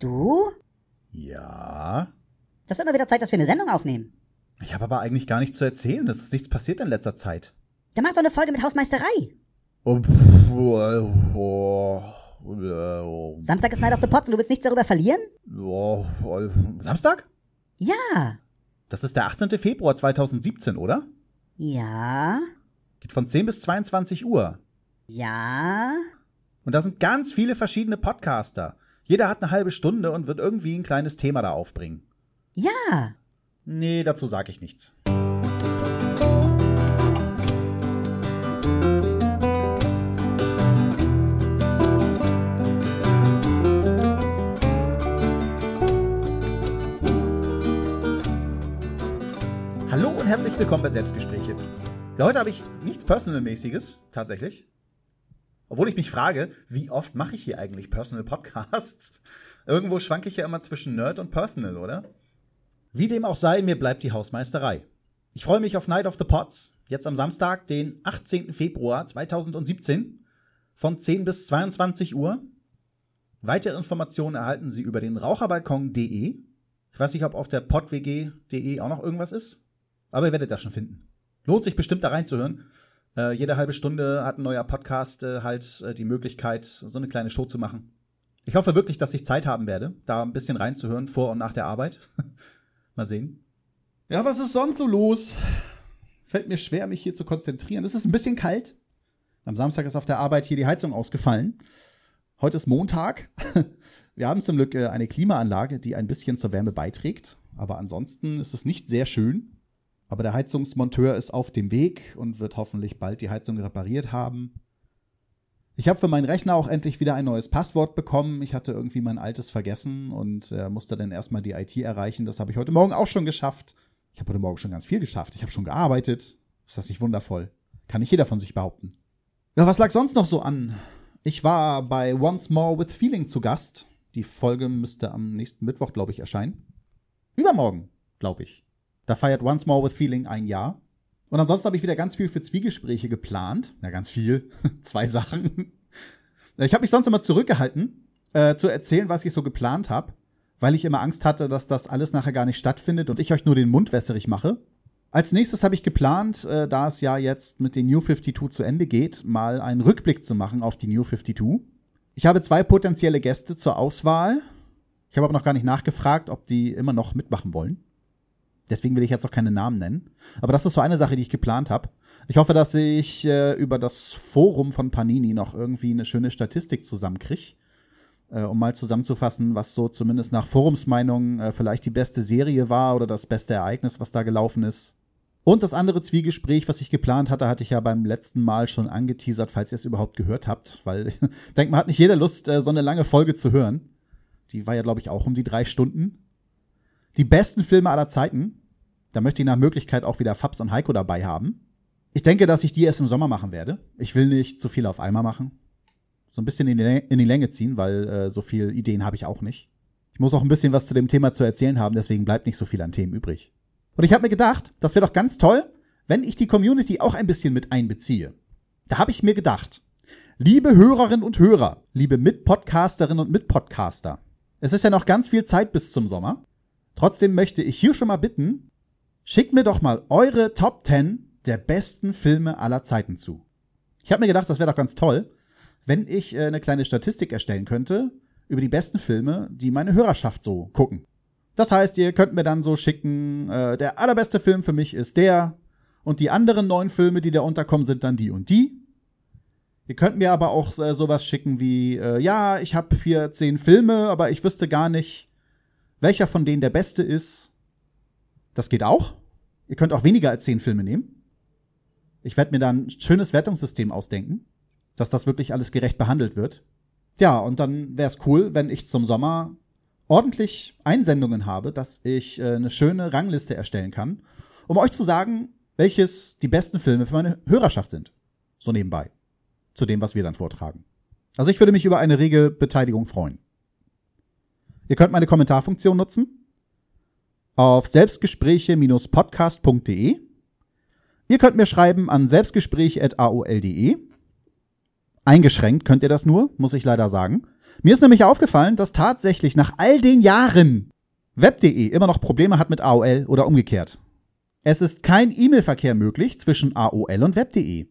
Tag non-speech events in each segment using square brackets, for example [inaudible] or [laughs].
Du? Ja. Das wird mal wieder Zeit, dass wir eine Sendung aufnehmen. Ich habe aber eigentlich gar nichts zu erzählen. Es ist nichts passiert in letzter Zeit. Dann mach doch eine Folge mit Hausmeisterei. Oh, oh, oh, Samstag ist Night of the Pots und du willst nichts darüber verlieren? Samstag? Ja. Das ist der 18. Februar 2017, oder? Ja. Geht von 10 bis 22 Uhr. Ja. Und da sind ganz viele verschiedene Podcaster. Jeder hat eine halbe Stunde und wird irgendwie ein kleines Thema da aufbringen. Ja. Nee, dazu sage ich nichts. Hallo und herzlich willkommen bei Selbstgespräche. Ja, heute habe ich nichts Personalmäßiges, tatsächlich. Obwohl ich mich frage, wie oft mache ich hier eigentlich Personal Podcasts? [laughs] Irgendwo schwanke ich ja immer zwischen Nerd und Personal, oder? Wie dem auch sei, mir bleibt die Hausmeisterei. Ich freue mich auf Night of the Pots, jetzt am Samstag, den 18. Februar 2017, von 10 bis 22 Uhr. Weitere Informationen erhalten Sie über den raucherbalkon.de. Ich weiß nicht, ob auf der podwg.de auch noch irgendwas ist, aber ihr werdet das schon finden. Lohnt sich bestimmt da reinzuhören. Äh, jede halbe Stunde hat ein neuer Podcast äh, halt äh, die Möglichkeit, so eine kleine Show zu machen. Ich hoffe wirklich, dass ich Zeit haben werde, da ein bisschen reinzuhören, vor und nach der Arbeit. [laughs] Mal sehen. Ja, was ist sonst so los? Fällt mir schwer, mich hier zu konzentrieren. Es ist ein bisschen kalt. Am Samstag ist auf der Arbeit hier die Heizung ausgefallen. Heute ist Montag. [laughs] Wir haben zum Glück äh, eine Klimaanlage, die ein bisschen zur Wärme beiträgt. Aber ansonsten ist es nicht sehr schön. Aber der Heizungsmonteur ist auf dem Weg und wird hoffentlich bald die Heizung repariert haben. Ich habe für meinen Rechner auch endlich wieder ein neues Passwort bekommen. Ich hatte irgendwie mein altes vergessen und äh, musste dann erstmal die IT erreichen. Das habe ich heute Morgen auch schon geschafft. Ich habe heute Morgen schon ganz viel geschafft. Ich habe schon gearbeitet. Ist das nicht wundervoll? Kann nicht jeder von sich behaupten. Ja, was lag sonst noch so an? Ich war bei Once More with Feeling zu Gast. Die Folge müsste am nächsten Mittwoch, glaube ich, erscheinen. Übermorgen, glaube ich. Da feiert Once More with Feeling ein Jahr. Und ansonsten habe ich wieder ganz viel für Zwiegespräche geplant. Ja, ganz viel. [laughs] Zwei Sachen. Ich habe mich sonst immer zurückgehalten, äh, zu erzählen, was ich so geplant habe, weil ich immer Angst hatte, dass das alles nachher gar nicht stattfindet und ich euch nur den Mund wässerig mache. Als nächstes habe ich geplant, äh, da es ja jetzt mit den New 52 zu Ende geht, mal einen Rückblick zu machen auf die New 52. Ich habe zwei potenzielle Gäste zur Auswahl. Ich habe aber noch gar nicht nachgefragt, ob die immer noch mitmachen wollen. Deswegen will ich jetzt noch keine Namen nennen. Aber das ist so eine Sache, die ich geplant habe. Ich hoffe, dass ich äh, über das Forum von Panini noch irgendwie eine schöne Statistik zusammenkriege. Äh, um mal zusammenzufassen, was so zumindest nach Forumsmeinung äh, vielleicht die beste Serie war oder das beste Ereignis, was da gelaufen ist. Und das andere Zwiegespräch, was ich geplant hatte, hatte ich ja beim letzten Mal schon angeteasert, falls ihr es überhaupt gehört habt, weil [laughs] ich denke, man hat nicht jeder Lust, äh, so eine lange Folge zu hören. Die war ja, glaube ich, auch um die drei Stunden. Die besten Filme aller Zeiten. Da möchte ich nach Möglichkeit auch wieder Fabs und Heiko dabei haben. Ich denke, dass ich die erst im Sommer machen werde. Ich will nicht zu viel auf einmal machen. So ein bisschen in die, in die Länge ziehen, weil äh, so viel Ideen habe ich auch nicht. Ich muss auch ein bisschen was zu dem Thema zu erzählen haben, deswegen bleibt nicht so viel an Themen übrig. Und ich habe mir gedacht, das wäre doch ganz toll, wenn ich die Community auch ein bisschen mit einbeziehe. Da habe ich mir gedacht, liebe Hörerinnen und Hörer, liebe Mitpodcasterinnen und Mitpodcaster, es ist ja noch ganz viel Zeit bis zum Sommer. Trotzdem möchte ich hier schon mal bitten, Schickt mir doch mal eure Top 10 der besten Filme aller Zeiten zu. Ich habe mir gedacht, das wäre doch ganz toll, wenn ich äh, eine kleine Statistik erstellen könnte über die besten Filme, die meine Hörerschaft so gucken. Das heißt, ihr könnt mir dann so schicken, äh, der allerbeste Film für mich ist der und die anderen neun Filme, die da unterkommen, sind dann die und die. Ihr könnt mir aber auch äh, sowas schicken wie, äh, ja, ich habe hier zehn Filme, aber ich wüsste gar nicht, welcher von denen der beste ist das geht auch. Ihr könnt auch weniger als zehn Filme nehmen. Ich werde mir dann ein schönes Wertungssystem ausdenken, dass das wirklich alles gerecht behandelt wird. Ja, und dann wäre es cool, wenn ich zum Sommer ordentlich Einsendungen habe, dass ich äh, eine schöne Rangliste erstellen kann, um euch zu sagen, welches die besten Filme für meine Hörerschaft sind. So nebenbei. Zu dem, was wir dann vortragen. Also ich würde mich über eine rege Beteiligung freuen. Ihr könnt meine Kommentarfunktion nutzen auf selbstgespräche-podcast.de. Ihr könnt mir schreiben an selbstgespräche.aol.de. Eingeschränkt könnt ihr das nur, muss ich leider sagen. Mir ist nämlich aufgefallen, dass tatsächlich nach all den Jahren Web.de immer noch Probleme hat mit AOL oder umgekehrt. Es ist kein E-Mail-Verkehr möglich zwischen AOL und Web.de.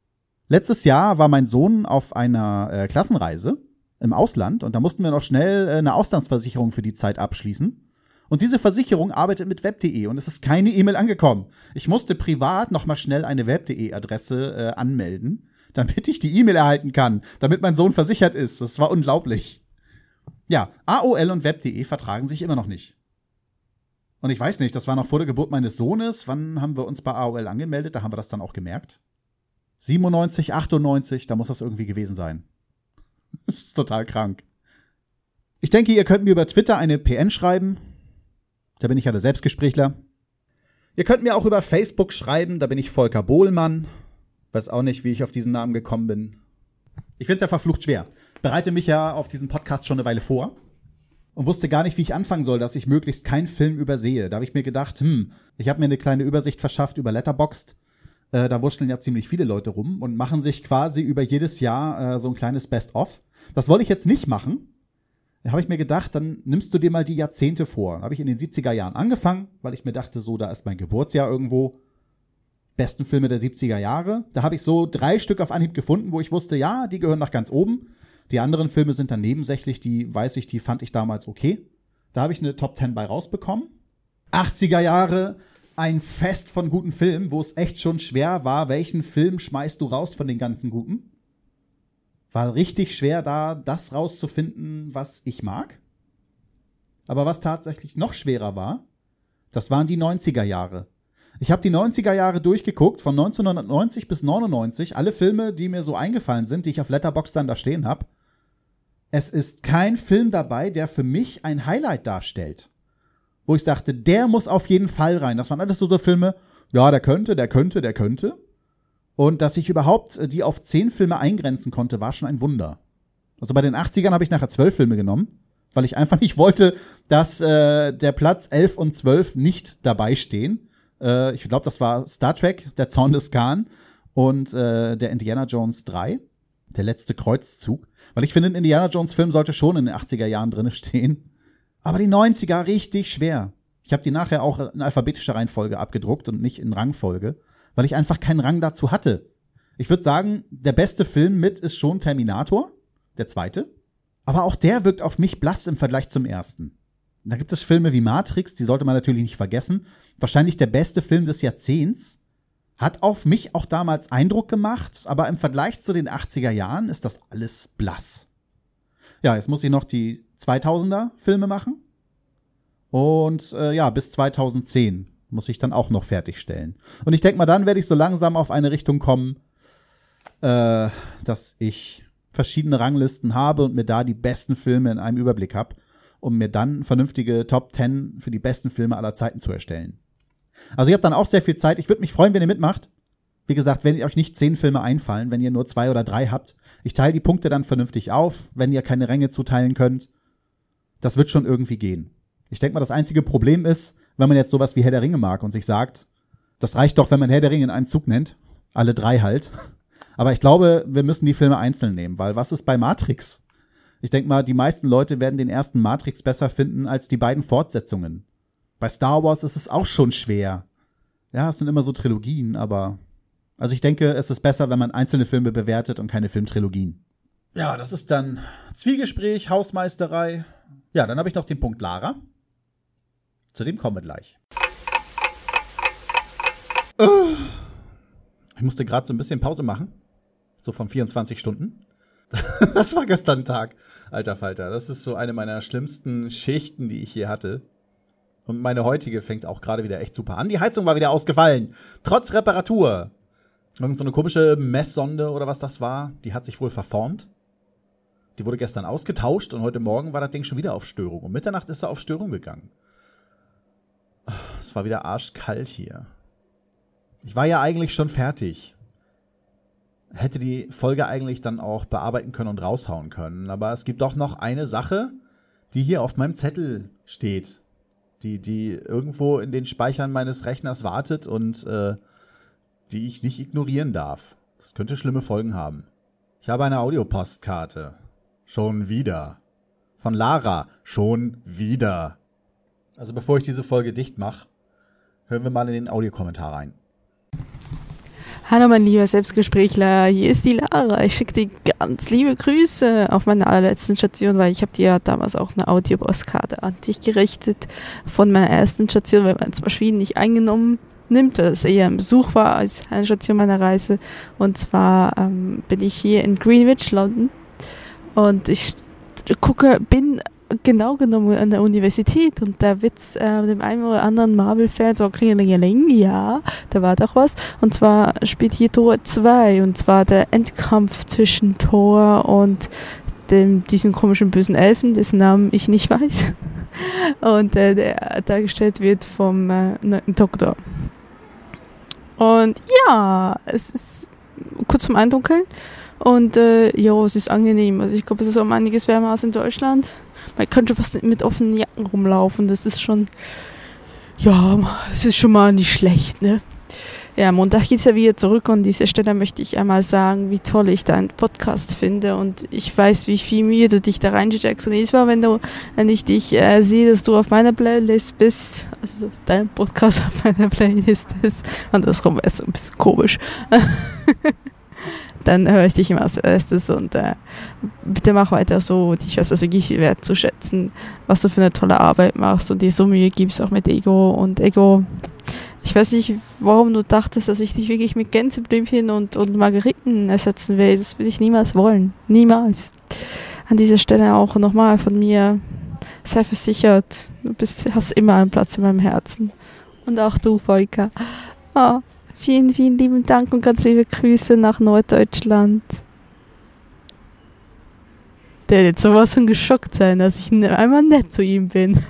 Letztes Jahr war mein Sohn auf einer äh, Klassenreise im Ausland und da mussten wir noch schnell äh, eine Auslandsversicherung für die Zeit abschließen. Und diese Versicherung arbeitet mit web.de und es ist keine E-Mail angekommen. Ich musste privat noch mal schnell eine web.de Adresse äh, anmelden, damit ich die E-Mail erhalten kann, damit mein Sohn versichert ist. Das war unglaublich. Ja, AOL und web.de vertragen sich immer noch nicht. Und ich weiß nicht, das war noch vor der Geburt meines Sohnes. Wann haben wir uns bei AOL angemeldet? Da haben wir das dann auch gemerkt. 97, 98, da muss das irgendwie gewesen sein. [laughs] das ist total krank. Ich denke, ihr könnt mir über Twitter eine PN schreiben. Da bin ich ja der Selbstgesprächler. Ihr könnt mir auch über Facebook schreiben, da bin ich Volker Bohlmann. Weiß auch nicht, wie ich auf diesen Namen gekommen bin. Ich finde es ja verflucht schwer. Bereite mich ja auf diesen Podcast schon eine Weile vor und wusste gar nicht, wie ich anfangen soll, dass ich möglichst keinen Film übersehe. Da habe ich mir gedacht, hm, ich habe mir eine kleine Übersicht verschafft über Letterboxd. Äh, da wurschteln ja ziemlich viele Leute rum und machen sich quasi über jedes Jahr äh, so ein kleines Best-of. Das wollte ich jetzt nicht machen. Da habe ich mir gedacht, dann nimmst du dir mal die Jahrzehnte vor. Habe ich in den 70er Jahren angefangen, weil ich mir dachte, so, da ist mein Geburtsjahr irgendwo. Besten Filme der 70er Jahre. Da habe ich so drei Stück auf Anhieb gefunden, wo ich wusste, ja, die gehören nach ganz oben. Die anderen Filme sind dann nebensächlich, die weiß ich, die fand ich damals okay. Da habe ich eine Top 10 bei rausbekommen. 80er Jahre, ein Fest von guten Filmen, wo es echt schon schwer war, welchen Film schmeißt du raus von den ganzen guten. War richtig schwer, da das rauszufinden, was ich mag. Aber was tatsächlich noch schwerer war, das waren die 90er Jahre. Ich habe die 90er Jahre durchgeguckt, von 1990 bis 99, alle Filme, die mir so eingefallen sind, die ich auf Letterboxd dann da stehen habe es ist kein Film dabei, der für mich ein Highlight darstellt. Wo ich sagte, der muss auf jeden Fall rein. Das waren alles so, so Filme, ja, der könnte, der könnte, der könnte. Und dass ich überhaupt äh, die auf zehn Filme eingrenzen konnte, war schon ein Wunder. Also bei den 80ern habe ich nachher zwölf Filme genommen, weil ich einfach [laughs] nicht wollte, dass äh, der Platz elf und zwölf nicht dabei stehen. Äh, ich glaube, das war Star Trek, der Zaun des Khan und äh, der Indiana Jones 3, der letzte Kreuzzug. Weil ich finde, ein Indiana Jones Film sollte schon in den 80er Jahren drin stehen. Aber die 90er richtig schwer. Ich habe die nachher auch in alphabetischer Reihenfolge abgedruckt und nicht in Rangfolge, weil ich einfach keinen Rang dazu hatte. Ich würde sagen, der beste Film mit ist schon Terminator, der zweite. Aber auch der wirkt auf mich blass im Vergleich zum ersten. Da gibt es Filme wie Matrix, die sollte man natürlich nicht vergessen. Wahrscheinlich der beste Film des Jahrzehnts. Hat auf mich auch damals Eindruck gemacht, aber im Vergleich zu den 80er Jahren ist das alles blass. Ja, jetzt muss ich noch die 2000er Filme machen. Und äh, ja, bis 2010 muss ich dann auch noch fertigstellen. Und ich denke mal, dann werde ich so langsam auf eine Richtung kommen, äh, dass ich verschiedene Ranglisten habe und mir da die besten Filme in einem Überblick habe, um mir dann vernünftige Top 10 für die besten Filme aller Zeiten zu erstellen. Also ihr habt dann auch sehr viel Zeit. Ich würde mich freuen, wenn ihr mitmacht. Wie gesagt, wenn euch nicht zehn Filme einfallen, wenn ihr nur zwei oder drei habt. Ich teile die Punkte dann vernünftig auf, wenn ihr keine Ränge zuteilen könnt. Das wird schon irgendwie gehen. Ich denke mal, das einzige Problem ist, wenn man jetzt sowas wie Herr der Ringe mag und sich sagt, das reicht doch, wenn man Herr der Ringe in einem Zug nennt. Alle drei halt. [laughs] Aber ich glaube, wir müssen die Filme einzeln nehmen, weil was ist bei Matrix? Ich denke mal, die meisten Leute werden den ersten Matrix besser finden als die beiden Fortsetzungen. Bei Star Wars ist es auch schon schwer. Ja, es sind immer so Trilogien, aber. Also ich denke, es ist besser, wenn man einzelne Filme bewertet und keine Filmtrilogien. Ja, das ist dann Zwiegespräch, Hausmeisterei. Ja, dann habe ich noch den Punkt Lara. Zu dem kommen wir gleich. Ich musste gerade so ein bisschen Pause machen. So von 24 Stunden. [laughs] Das war gestern Tag. Alter Falter, das ist so eine meiner schlimmsten Schichten, die ich je hatte. Und meine heutige fängt auch gerade wieder echt super an. Die Heizung war wieder ausgefallen. Trotz Reparatur. Irgend so eine komische Messsonde oder was das war, die hat sich wohl verformt. Die wurde gestern ausgetauscht und heute Morgen war das Ding schon wieder auf Störung. Um Mitternacht ist er auf Störung gegangen. Es war wieder arschkalt hier. Ich war ja eigentlich schon fertig. Hätte die Folge eigentlich dann auch bearbeiten können und raushauen können. Aber es gibt doch noch eine Sache, die hier auf meinem Zettel steht die, die irgendwo in den Speichern meines Rechners wartet und äh, die ich nicht ignorieren darf. Das könnte schlimme Folgen haben. Ich habe eine Audiopostkarte. Schon wieder. von Lara. Schon wieder. Also bevor ich diese Folge dicht mache, hören wir mal in den Audiokommentar rein. Hallo mein lieber Selbstgesprächler, hier ist die Lara. Ich schicke dir ganz liebe Grüße auf meiner allerletzten Station, weil ich habe dir ja damals auch eine Audiopostkarte an dich gerichtet von meiner ersten Station, weil man zwar Schweden nicht eingenommen nimmt, dass es eher ein Besuch war als eine Station meiner Reise. Und zwar ähm, bin ich hier in Greenwich, London. Und ich gucke, bin genau genommen an der Universität und der Witz äh, dem einen oder anderen Marvel-Fan so klingelingeling, ja, da war doch was. Und zwar spielt hier Tor 2 und zwar der Endkampf zwischen Thor und dem, diesen komischen bösen Elfen, dessen Namen ich nicht [laughs] weiß. Und äh, der dargestellt wird vom äh, Doktor. Und ja, es ist kurz zum Eindunkeln. Und äh, ja, es ist angenehm. Also ich glaube, es ist um einiges wärmer als in Deutschland. Man könnte fast mit offenen Jacken rumlaufen. Das ist schon, ja, es ist schon mal nicht schlecht, ne? Ja, Montag geht's ja wieder zurück und an dieser Stelle möchte ich einmal sagen, wie toll ich deinen Podcast finde und ich weiß, wie viel Mühe du dich da reinsteckst und jedes Mal, wenn du, wenn ich dich äh, sehe, dass du auf meiner Playlist bist, also dein Podcast auf meiner Playlist ist, andersrum wäre es ein bisschen komisch. [laughs] dann höre ich dich immer als erstes und äh, bitte mach weiter so. Ich weiß das wirklich wertzuschätzen, was du für eine tolle Arbeit machst und dir so Mühe gibst, auch mit Ego und Ego. Ich weiß nicht, warum du dachtest, dass ich dich wirklich mit Gänseblümchen und, und Margeriten ersetzen will. Das will ich niemals wollen. Niemals. An dieser Stelle auch nochmal von mir, sei versichert, du bist, hast immer einen Platz in meinem Herzen. Und auch du, Volker. Oh, Vielen, vielen lieben Dank und ganz liebe Grüße nach Norddeutschland. Der wird sowas von geschockt sein, dass ich einmal nett zu ihm bin. [laughs]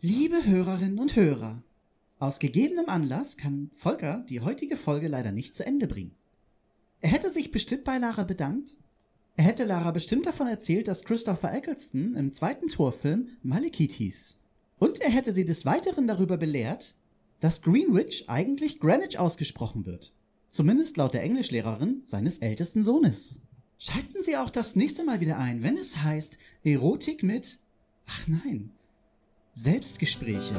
Liebe Hörerinnen und Hörer, aus gegebenem Anlass kann Volker die heutige Folge leider nicht zu Ende bringen. Er hätte sich bestimmt bei Lara bedankt, er hätte Lara bestimmt davon erzählt, dass Christopher Eccleston im zweiten Torfilm Malekith hieß. Und er hätte sie des Weiteren darüber belehrt, dass Greenwich eigentlich Greenwich ausgesprochen wird. Zumindest laut der Englischlehrerin seines ältesten Sohnes. Schalten Sie auch das nächste Mal wieder ein, wenn es heißt Erotik mit, ach nein, Selbstgespräche.